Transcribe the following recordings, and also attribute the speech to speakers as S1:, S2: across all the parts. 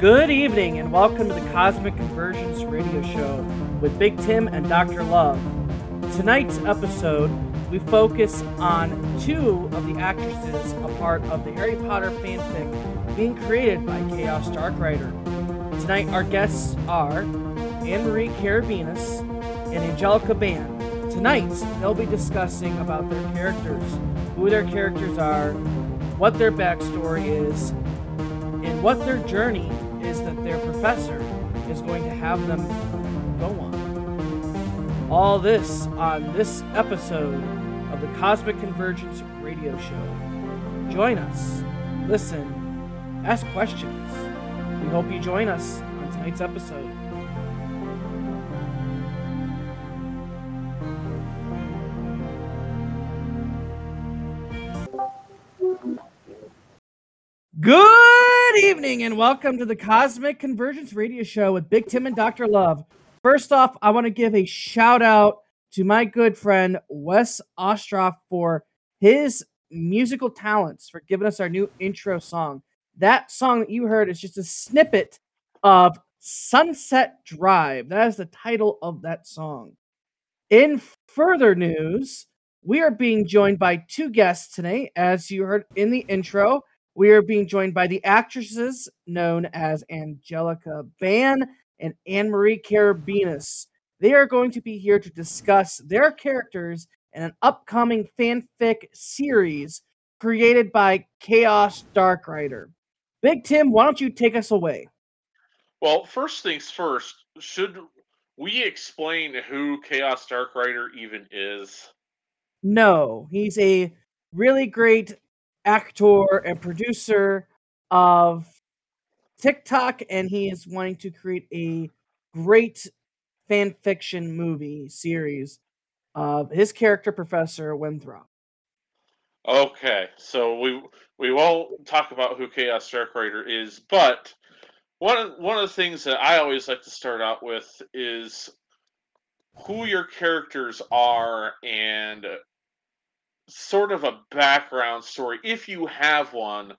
S1: Good evening and welcome to the Cosmic Convergence Radio Show with Big Tim and Dr. Love. Tonight's episode, we focus on two of the actresses a part of the Harry Potter fanfic being created by Chaos Darkrider. Tonight, our guests are Anne Marie Carabinas and Angelica Ban. Tonight, they'll be discussing about their characters, who their characters are, what their backstory is, and what their journey professor is going to have them go on. All this on this episode of the Cosmic Convergence Radio Show. Join us, listen, ask questions. We hope you join us on tonight's episode. And welcome to the Cosmic Convergence Radio Show with Big Tim and Dr. Love. First off, I want to give a shout out to my good friend Wes Ostroff for his musical talents for giving us our new intro song. That song that you heard is just a snippet of Sunset Drive. That is the title of that song. In further news, we are being joined by two guests today, as you heard in the intro. We are being joined by the actresses known as Angelica Ban and Anne Marie Carabinas. They are going to be here to discuss their characters in an upcoming fanfic series created by Chaos Darkrider. Big Tim, why don't you take us away?
S2: Well, first things first, should we explain who Chaos Darkrider even is?
S1: No, he's a really great actor and producer of TikTok, and he is wanting to create a great fan fiction movie series of his character, Professor Winthrop.
S2: Okay, so we we won't talk about who Chaos Darkrider is, but one one of the things that I always like to start out with is who your characters are and sort of a background story, if you have one,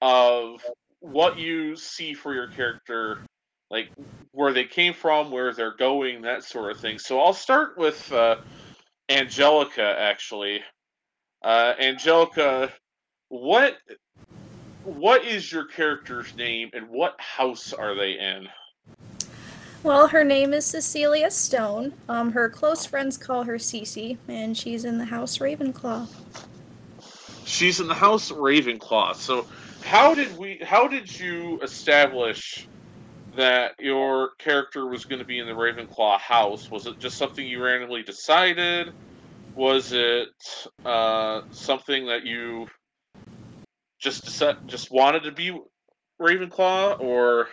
S2: of what you see for your character, like where they came from, where they're going, that sort of thing. So I'll start with uh, Angelica, actually. Uh, Angelica, what what is your character's name and what house are they in?
S3: Well, her name is Cecilia Stone. Um, her close friends call her Cece, and she's in the house Ravenclaw.
S2: She's in the house Ravenclaw. So, how did we? How did you establish that your character was going to be in the Ravenclaw house? Was it just something you randomly decided? Was it uh, something that you just decided, just wanted to be Ravenclaw, or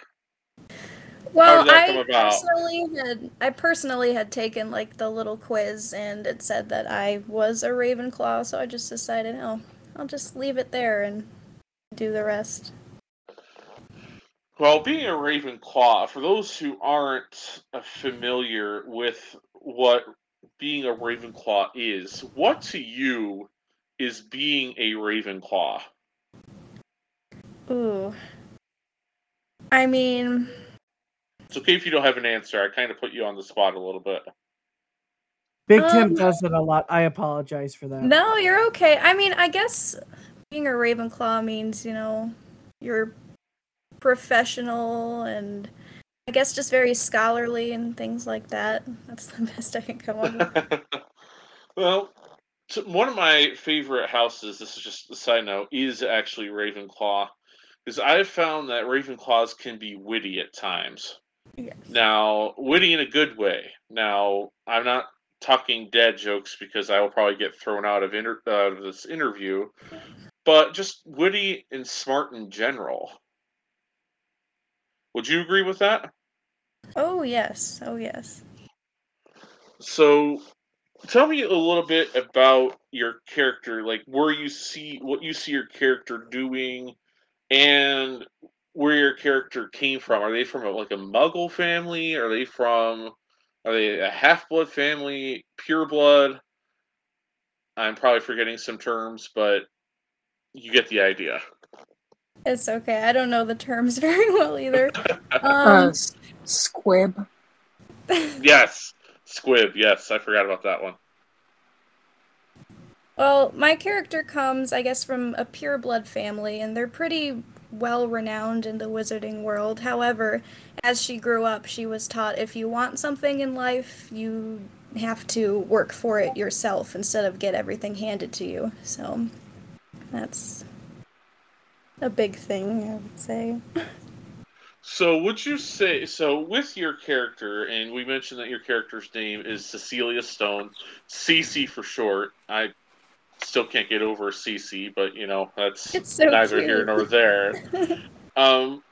S3: well, I personally had I personally had taken like the little quiz and it said that I was a Ravenclaw, so I just decided, oh, I'll just leave it there and do the rest.
S2: Well, being a Ravenclaw, for those who aren't familiar with what being a Ravenclaw is, what to you is being a Ravenclaw?
S3: Ooh. I mean,
S2: it's okay if you don't have an answer. I kind of put you on the spot a little bit.
S1: Big um, Tim does it a lot. I apologize for that.
S3: No, you're okay. I mean, I guess being a Ravenclaw means, you know, you're professional and I guess just very scholarly and things like that. That's the best I can come up with.
S2: well, one of my favorite houses, this is just a side note, is actually Ravenclaw. Because I've found that Ravenclaws can be witty at times.
S3: Yes.
S2: Now, witty in a good way. Now, I'm not talking dad jokes because I will probably get thrown out of inter- out of this interview, but just witty and smart in general. Would you agree with that?
S3: Oh yes, oh yes.
S2: So, tell me a little bit about your character, like where you see what you see your character doing, and where your character came from. Are they from a, like a Muggle family? Are they from? Are they a half blood family? Pure blood? I'm probably forgetting some terms, but you get the idea.
S3: It's okay. I don't know the terms very well either.
S4: Uh, um, uh, squib.
S2: yes, squib. Yes, I forgot about that one.
S3: Well, my character comes, I guess, from a pure blood family, and they're pretty well renowned in the wizarding world. However, as she grew up, she was taught if you want something in life, you have to work for it yourself instead of get everything handed to you. So that's a big thing, I would say.
S2: So, would you say so with your character? And we mentioned that your character's name is Cecilia Stone, Cece for short. I still can't get over Cece, but you know that's so neither cute. here nor there. um,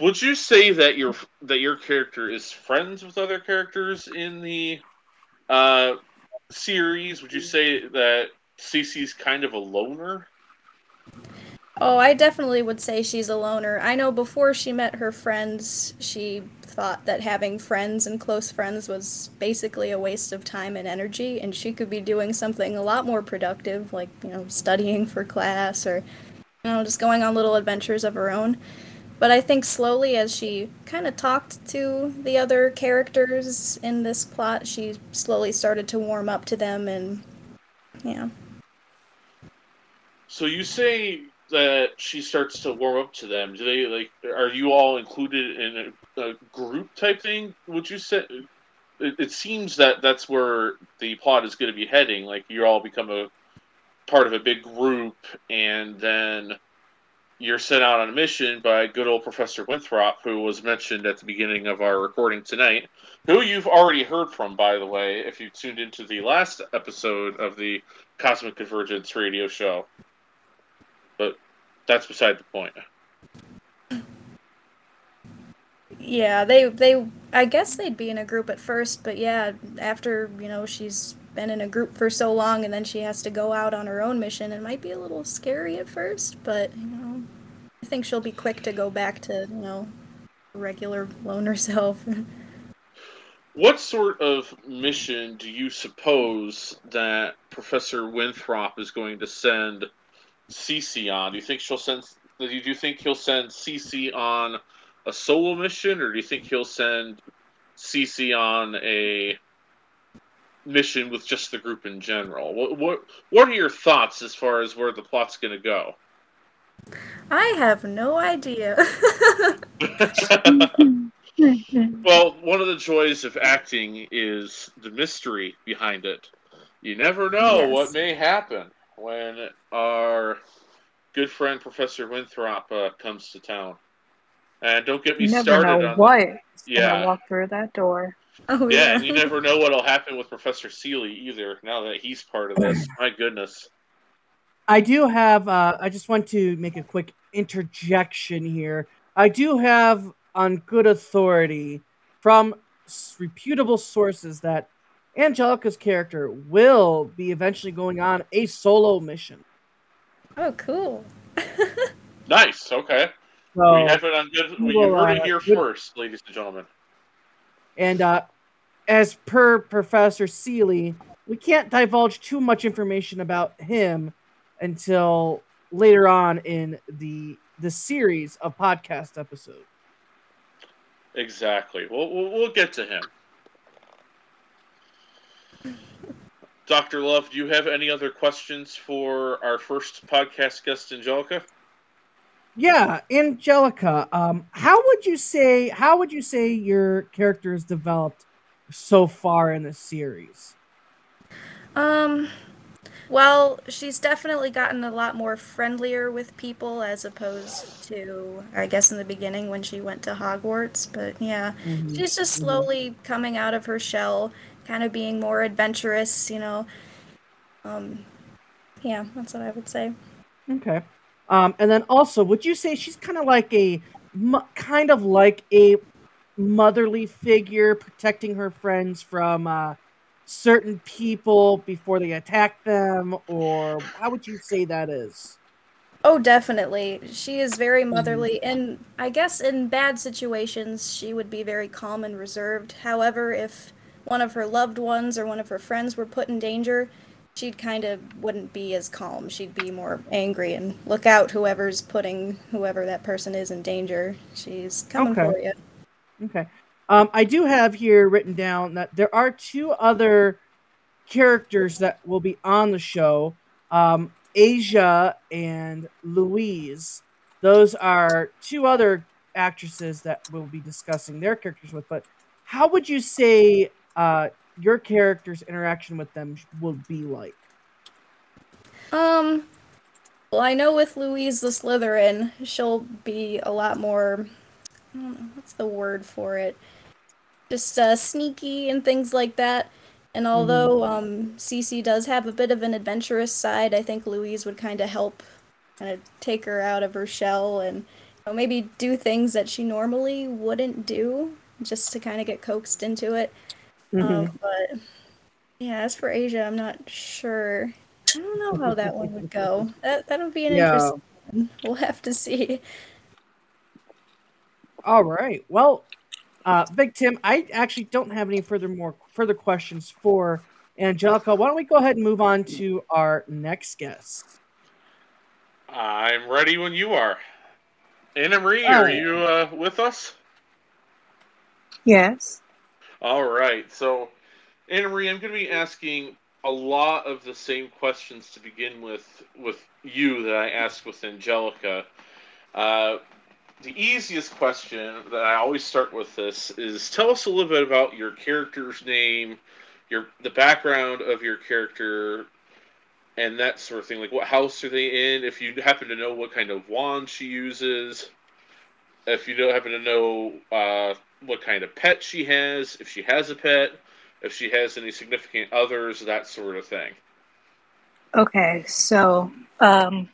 S2: would you say that your that your character is friends with other characters in the uh, series? Would you say that Cece's kind of a loner?
S3: Oh, I definitely would say she's a loner. I know before she met her friends, she thought that having friends and close friends was basically a waste of time and energy, and she could be doing something a lot more productive, like, you know, studying for class or, you know, just going on little adventures of her own. But I think slowly, as she kind of talked to the other characters in this plot, she slowly started to warm up to them, and yeah.
S2: So you say that she starts to warm up to them? Do they like? Are you all included in a, a group type thing? Would you say? It, it, seems that that's where the plot is going to be heading. Like you all become a part of a big group, and then you're sent out on a mission by good old Professor Winthrop, who was mentioned at the beginning of our recording tonight, who you've already heard from, by the way, if you tuned into the last episode of the Cosmic Convergence radio show that's beside the point.
S3: Yeah, they they I guess they'd be in a group at first, but yeah, after, you know, she's been in a group for so long and then she has to go out on her own mission, it might be a little scary at first, but you know, I think she'll be quick to go back to, you know, regular loner self.
S2: what sort of mission do you suppose that Professor Winthrop is going to send Cece on? Do you think she'll send? Do you think he'll send Cece on a solo mission, or do you think he'll send Cece on a mission with just the group in general? What what what are your thoughts as far as where the plot's going to go?
S3: I have no idea.
S2: well, one of the joys of acting is the mystery behind it. You never know yes. what may happen when our good friend Professor Winthrop uh, comes to town. And don't get me
S4: you
S2: never started
S4: know on what. Yeah, walk through that door.
S2: Oh, yeah, yeah. and you never know what'll happen with Professor Seeley either. Now that he's part of this, my goodness.
S1: I do have. Uh, I just want to make a quick interjection here. I do have on good authority from reputable sources that Angelica's character will be eventually going on a solo mission.
S3: Oh, cool.
S2: nice. Okay. So, we have it on good. We well, heard it here good. first, ladies and gentlemen.
S1: And uh, as per Professor Seeley, we can't divulge too much information about him until later on in the the series of podcast episodes.
S2: Exactly. We'll, we'll, we'll get to him. Dr. Love, do you have any other questions for our first podcast guest, Angelica?
S1: Yeah, Angelica, um, how would you say how would you say your character has developed so far in the series?
S3: Um well, she's definitely gotten a lot more friendlier with people as opposed to, I guess, in the beginning when she went to Hogwarts. But yeah, mm-hmm. she's just mm-hmm. slowly mm-hmm. coming out of her shell kind of being more adventurous, you know. Um, yeah, that's what I would say.
S1: Okay. Um, and then also, would you say she's kind of like a, kind of like a motherly figure protecting her friends from uh, certain people before they attack them, or how would you say that is?
S3: Oh, definitely. She is very mm-hmm. motherly, and I guess in bad situations, she would be very calm and reserved. However, if one of her loved ones or one of her friends were put in danger, she'd kind of wouldn't be as calm. She'd be more angry and look out whoever's putting whoever that person is in danger. She's coming okay. for you.
S1: Okay. Um, I do have here written down that there are two other characters that will be on the show um, Asia and Louise. Those are two other actresses that we'll be discussing their characters with. But how would you say uh, your character's interaction with them will be like?
S3: Um, well, I know with Louise the Slytherin, she'll be a lot more. I don't know what's the word for it. Just uh, sneaky and things like that. And mm-hmm. although um, Cece does have a bit of an adventurous side, I think Louise would kind of help, kind of take her out of her shell and you know, maybe do things that she normally wouldn't do, just to kind of get coaxed into it. Mm-hmm. Um, but yeah, as for Asia, I'm not sure. I don't know how that one would go. That that'll be an yeah. interesting one. We'll have to see.
S1: All right. Well, uh, Big Tim, I actually don't have any further more further questions for Angelica. Why don't we go ahead and move on to our next guest?
S2: I'm ready when you are. Anna Marie, oh. are you uh, with us?
S4: Yes.
S2: All right. So, Anna Marie, I'm going to be asking a lot of the same questions to begin with with you that I asked with Angelica. Uh, the easiest question that I always start with this is tell us a little bit about your character's name, your the background of your character, and that sort of thing. Like what house are they in? If you happen to know what kind of wand she uses, if you don't happen to know uh, what kind of pet she has, if she has a pet, if she has any significant others, that sort of thing.
S4: Okay, so um,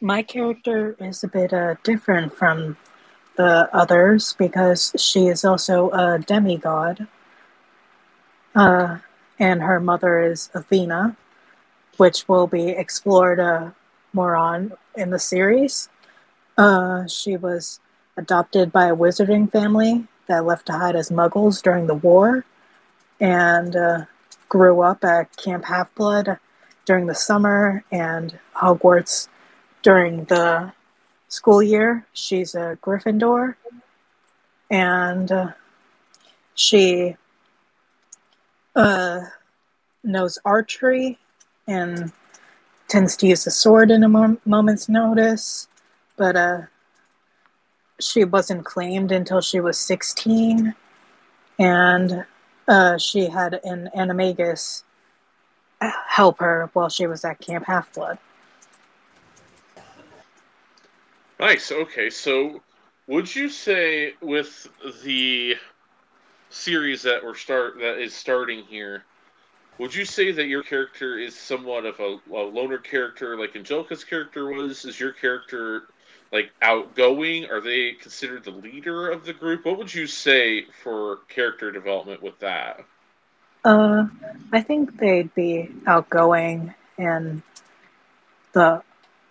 S4: my character is a bit uh, different from the others because she is also a demigod. Uh, and her mother is Athena, which will be explored uh, more on in the series. Uh, she was adopted by a wizarding family that left to hide as muggles during the war and uh, grew up at Camp Half Blood during the summer and Hogwarts during the school year. She's a Gryffindor, and uh, she uh, knows archery and tends to use a sword in a mom- moment's notice, but uh, she wasn't claimed until she was 16, and uh, she had an animagus help her while she was at Camp Half Blood.
S2: Nice. Okay, so would you say with the series that we're start that is starting here, would you say that your character is somewhat of a, a loner character, like Angelica's character was? Is your character like outgoing? Are they considered the leader of the group? What would you say for character development with that?
S4: Uh, I think they'd be outgoing and the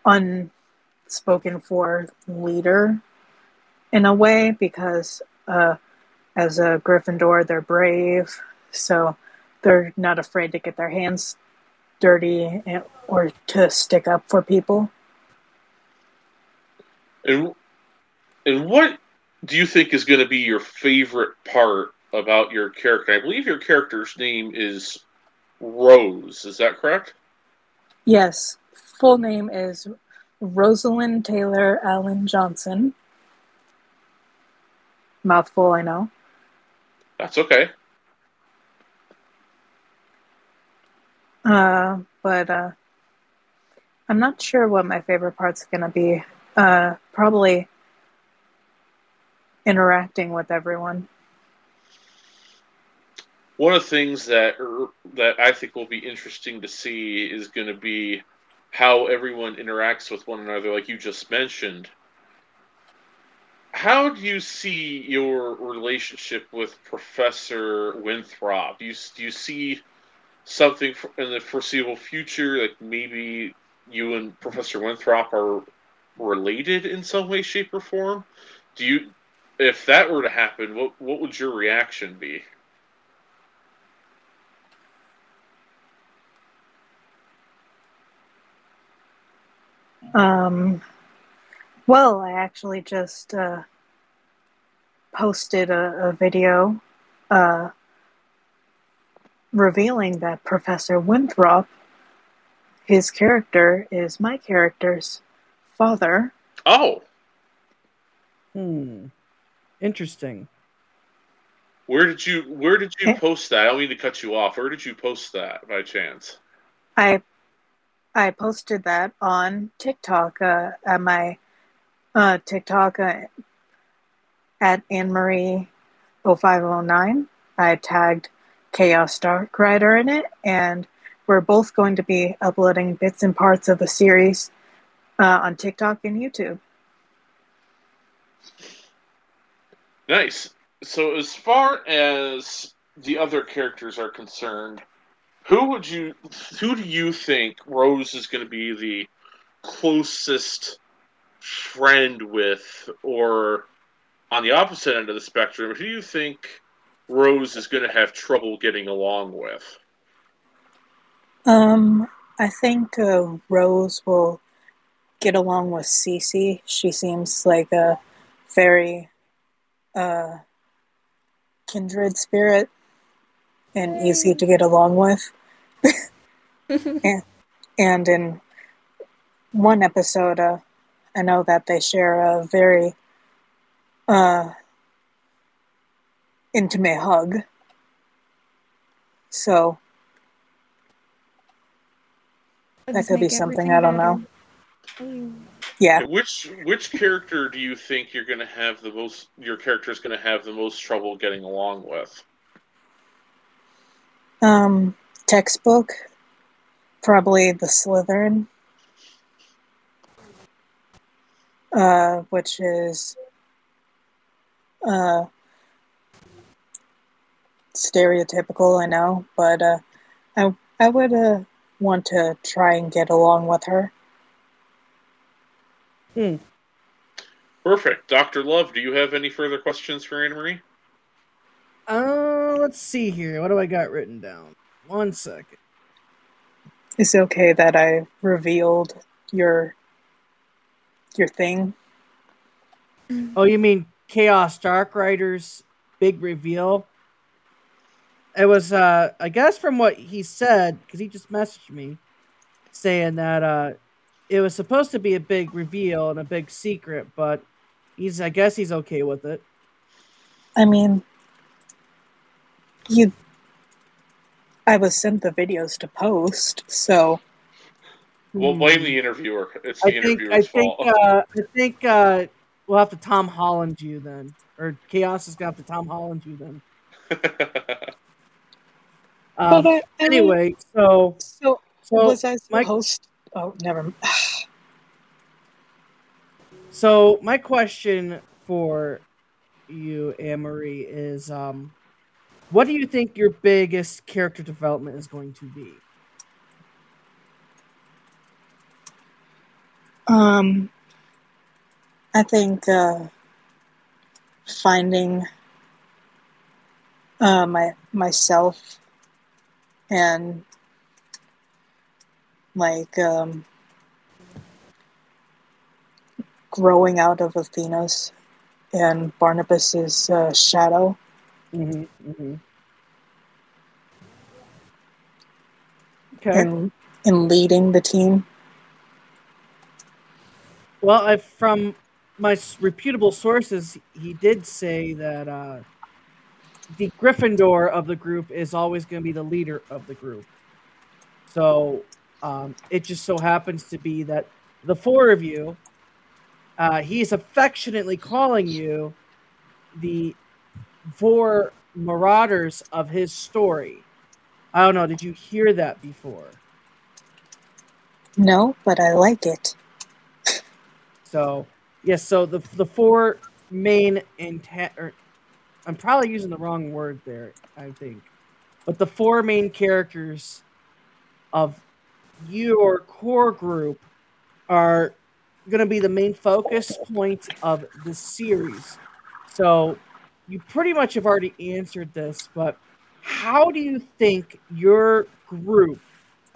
S4: unspoken for leader in a way because uh, as a Gryffindor, they're brave, so they're not afraid to get their hands dirty and, or to stick up for people.
S2: And and what do you think is going to be your favorite part about your character? I believe your character's name is Rose. Is that correct?
S4: Yes. Full name is Rosalind Taylor Allen Johnson. Mouthful, I know.
S2: That's okay.
S4: Uh, but uh, I'm not sure what my favorite part's gonna be. Uh, probably interacting with everyone.
S2: One of the things that er, that I think will be interesting to see is going to be how everyone interacts with one another, like you just mentioned. How do you see your relationship with Professor Winthrop? Do you, do you see something in the foreseeable future, like maybe you and Professor Winthrop are related in some way, shape, or form? Do you, if that were to happen, what what would your reaction be?
S4: Um, well, I actually just uh, posted a, a video uh, revealing that Professor Winthrop, his character, is my character's father.
S2: Oh.
S1: Hmm. Interesting.
S2: Where did you Where did you post that? I don't mean to cut you off. Where did you post that by chance?
S4: I I posted that on TikTok uh, at my uh, TikTok uh, at Anne Marie 0509. I tagged Chaos Dark Rider in it, and we're both going to be uploading bits and parts of the series uh, on TikTok and YouTube.
S2: Nice. So, as far as the other characters are concerned, who would you, who do you think Rose is going to be the closest friend with, or on the opposite end of the spectrum, who do you think Rose is going to have trouble getting along with?
S4: Um, I think uh, Rose will get along with Cece. She seems like a very uh, kindred spirit and easy to get along with. and, and in one episode, uh, I know that they share a very uh, intimate hug. So that could be something I don't know. Yeah.
S2: Which which character do you think you're going to have the most? Your character is going to have the most trouble getting along with?
S4: Um, textbook, probably the Slytherin, uh, which is uh, stereotypical, I know, but uh, I I would uh, want to try and get along with her.
S1: Hmm.
S2: Perfect. Dr. Love, do you have any further questions for Anne Marie?
S1: Uh, let's see here. What do I got written down? One second.
S4: It's okay that I revealed your your thing.
S1: Oh, you mean Chaos Dark Rider's big reveal? It was, uh, I guess, from what he said, because he just messaged me saying that uh, it was supposed to be a big reveal and a big secret, but he's, I guess, he's okay with it.
S4: I mean, you I was sent the videos to post, so.
S2: We'll blame the interviewer. It's the
S1: I think,
S2: interviewer's
S1: I think,
S2: fault.
S1: uh, I think uh, we'll have to Tom Holland you then, or Chaos is gonna have to Tom Holland you then. um,
S4: But I- I mean-
S1: anyway, so
S4: So,
S1: so
S4: was I
S1: my
S4: supposed? Oh, never.
S1: so my question for you, Anne Marie, is um, what do you think your biggest character development is going to be?
S4: Um, I think uh, finding uh, my myself and like um, growing out of Athena's and Barnabas's uh, shadow.
S1: Mm-hmm, mm-hmm. Okay.
S4: and in leading the team.
S1: Well, I, from my reputable sources, he did say that uh, the Gryffindor of the group is always going to be the leader of the group. So um, it just so happens to be that the four of you, uh, he is affectionately calling you the four marauders of his story. I don't know. Did you hear that before?
S4: No, but I like it.
S1: So yes, so the the four main intent. I'm probably using the wrong word there, I think, but the four main characters of your core group are going to be the main focus point of the series. So you pretty much have already answered this, but how do you think your group,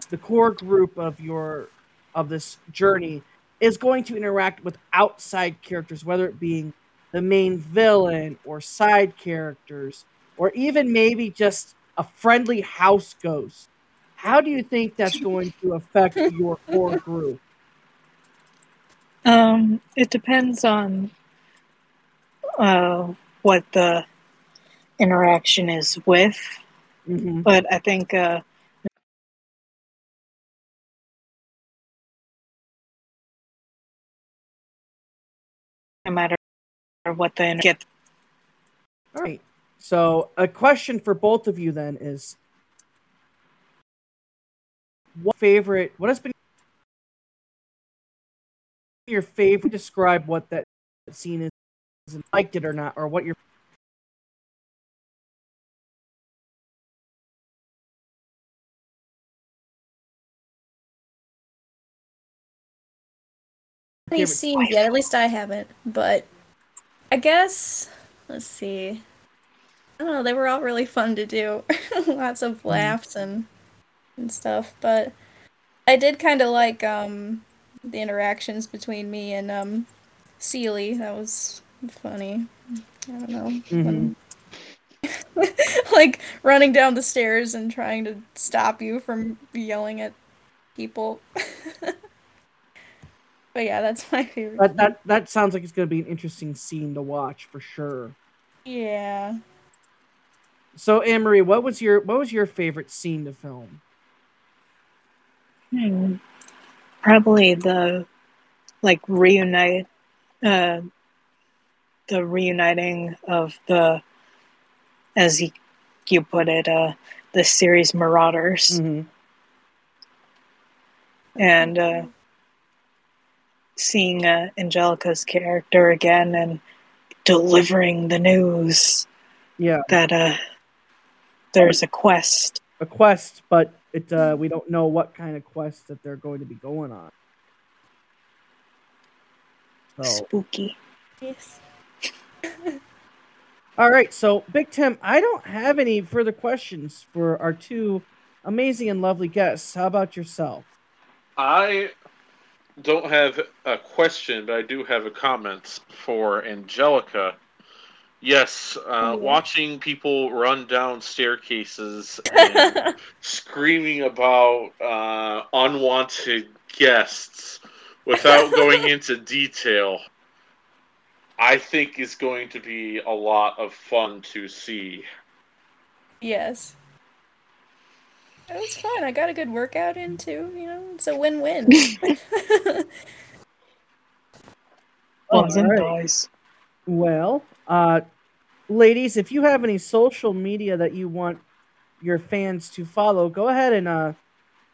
S1: the core group of your of this journey, is going to interact with outside characters, whether it being the main villain or side characters, or even maybe just a friendly house ghost. How do you think that's going to affect your core group?
S4: Um, it depends on uh, what the interaction is with, mm-hmm. but I think uh, no matter what the get.
S1: All right. So, a question for both of you then is what favorite what has been your favorite describe what that scene is and liked it or not or what your
S3: any scenes yet. At least I haven't. But I guess let's see. I don't know. They were all really fun to do. Lots of mm-hmm. laughs and and stuff. But I did kind of like um the interactions between me and um Seely. That was funny. I don't know. Mm-hmm. like running down the stairs and trying to stop you from yelling at people. But yeah, that's my favorite.
S1: That that, that sounds like it's going to be an interesting scene to watch for sure.
S3: Yeah.
S1: So, Anne Marie, what was your what was your favorite scene to film?
S4: Hmm. Probably the like reunite, uh, the reuniting of the, as you, you put it, uh, the series Marauders. Mm-hmm. And uh, seeing uh, Angelica's character again and delivering the news.
S1: Yeah.
S4: That uh, there's a quest.
S1: A quest, but it uh, we don't know what kind of quest that they're going to be going on.
S4: So. Spooky.
S3: Yes.
S1: All right, so Big Tim, I don't have any further questions for our two amazing and lovely guests. How about yourself?
S2: I don't have a question, but I do have a comment for Angelica. Yes, uh, watching people run down staircases and screaming about uh, unwanted guests without going into detail, I think is going to be a lot of fun to see.
S3: Yes. It was fun. I got a good workout in too. You know, it's a win-win.
S4: Bombs and dies.
S1: Well, uh, ladies, if you have any social media that you want your fans to follow, go ahead and uh,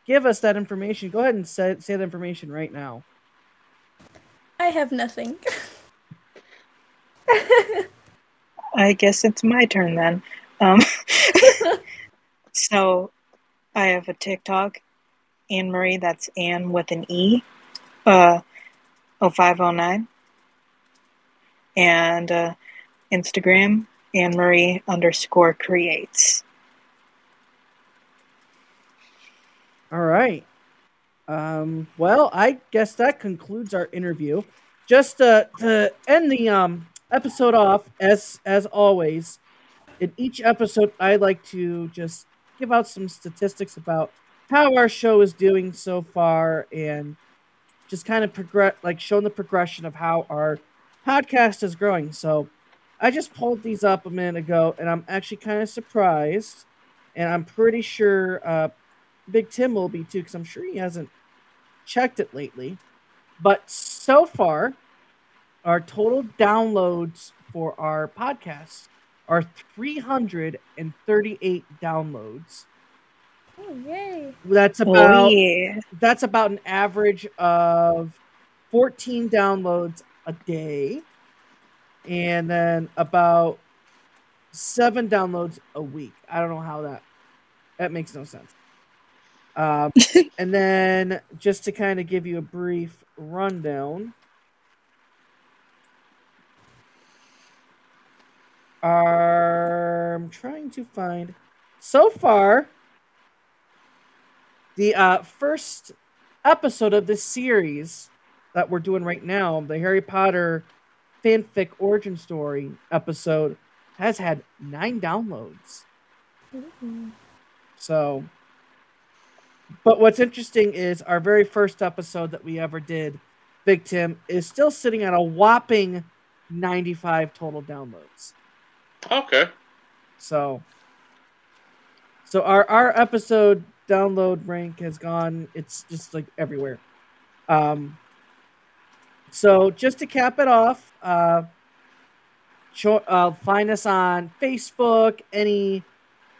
S1: give us that information. Go ahead and say, say the information right now.
S3: I have nothing.
S4: I guess it's my turn then. Um, so I have a TikTok, Anne Marie. That's Anne with an E, uh, 0509. And uh, Instagram, Anne Marie underscore creates.
S1: All right. Um, well, I guess that concludes our interview. Just uh, to end the um, episode off, as as always, in each episode, I like to just give out some statistics about how our show is doing so far and just kind of progress like showing the progression of how our podcast is growing. So I just pulled these up a minute ago and I'm actually kind of surprised. And I'm pretty sure uh, Big Tim will be too, because I'm sure he hasn't checked it lately. But so far, our total downloads for our podcast are 338 downloads.
S3: Oh, yay.
S1: That's about oh, yeah. that's about an average of 14 downloads a day and then about 7 downloads a week. I don't know how that that makes no sense. Um, and then just to kind of give you a brief rundown, are I'm trying to find so far the uh, first episode of this series that we're doing right now, the Harry Potter fanfic origin story episode, has had nine downloads. Mm-hmm. So, but what's interesting is our very first episode that we ever did, Big Tim, is still sitting at a whopping 95 total downloads.
S2: Okay.
S1: So, so our our episode download rank has gone. It's just like everywhere. Um. So just to cap it off, uh, show, uh find us on Facebook, any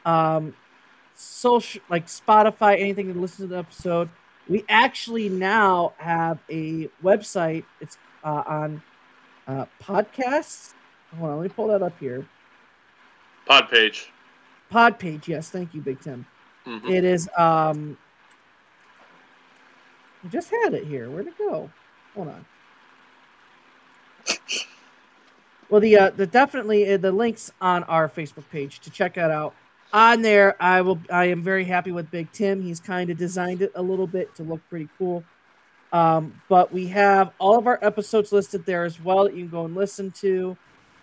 S1: um social like Spotify, anything to listen to the episode. We actually now have a website. It's uh, on uh, podcasts. Hold on, let me pull that up here.
S2: Pod page.
S1: Pod page, yes. Thank you, Big Tim. Mm-hmm. It is um I just had it here. Where'd it go? Hold on. Well, the uh, the definitely uh, the links on our Facebook page to check that out. On there, I will. I am very happy with Big Tim. He's kind of designed it a little bit to look pretty cool. Um, but we have all of our episodes listed there as well that you can go and listen to.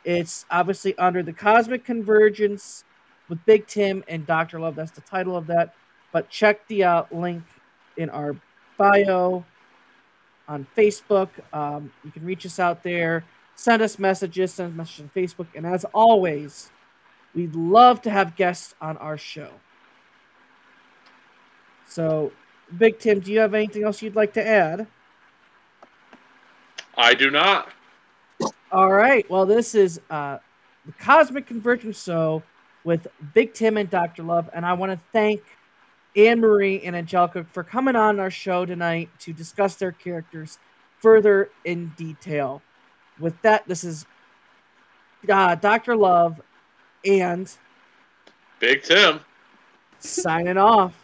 S1: It's obviously under the Cosmic Convergence with Big Tim and Dr. Love. That's the title of that. But check the uh, link in our bio on Facebook. Um, you can reach us out there, send us messages, send us messages on Facebook. And as always, we'd love to have guests on our show. So, Big Tim, do you have anything else you'd like to add?
S2: I do not.
S1: All right. Well, this is uh, the Cosmic Convergence Show with Big Tim and Dr. Love. And I want to thank Anne Marie and Angelica for coming on our show tonight to discuss their characters further in detail. With that, this is uh, Dr. Love and
S2: Big Tim
S1: signing off.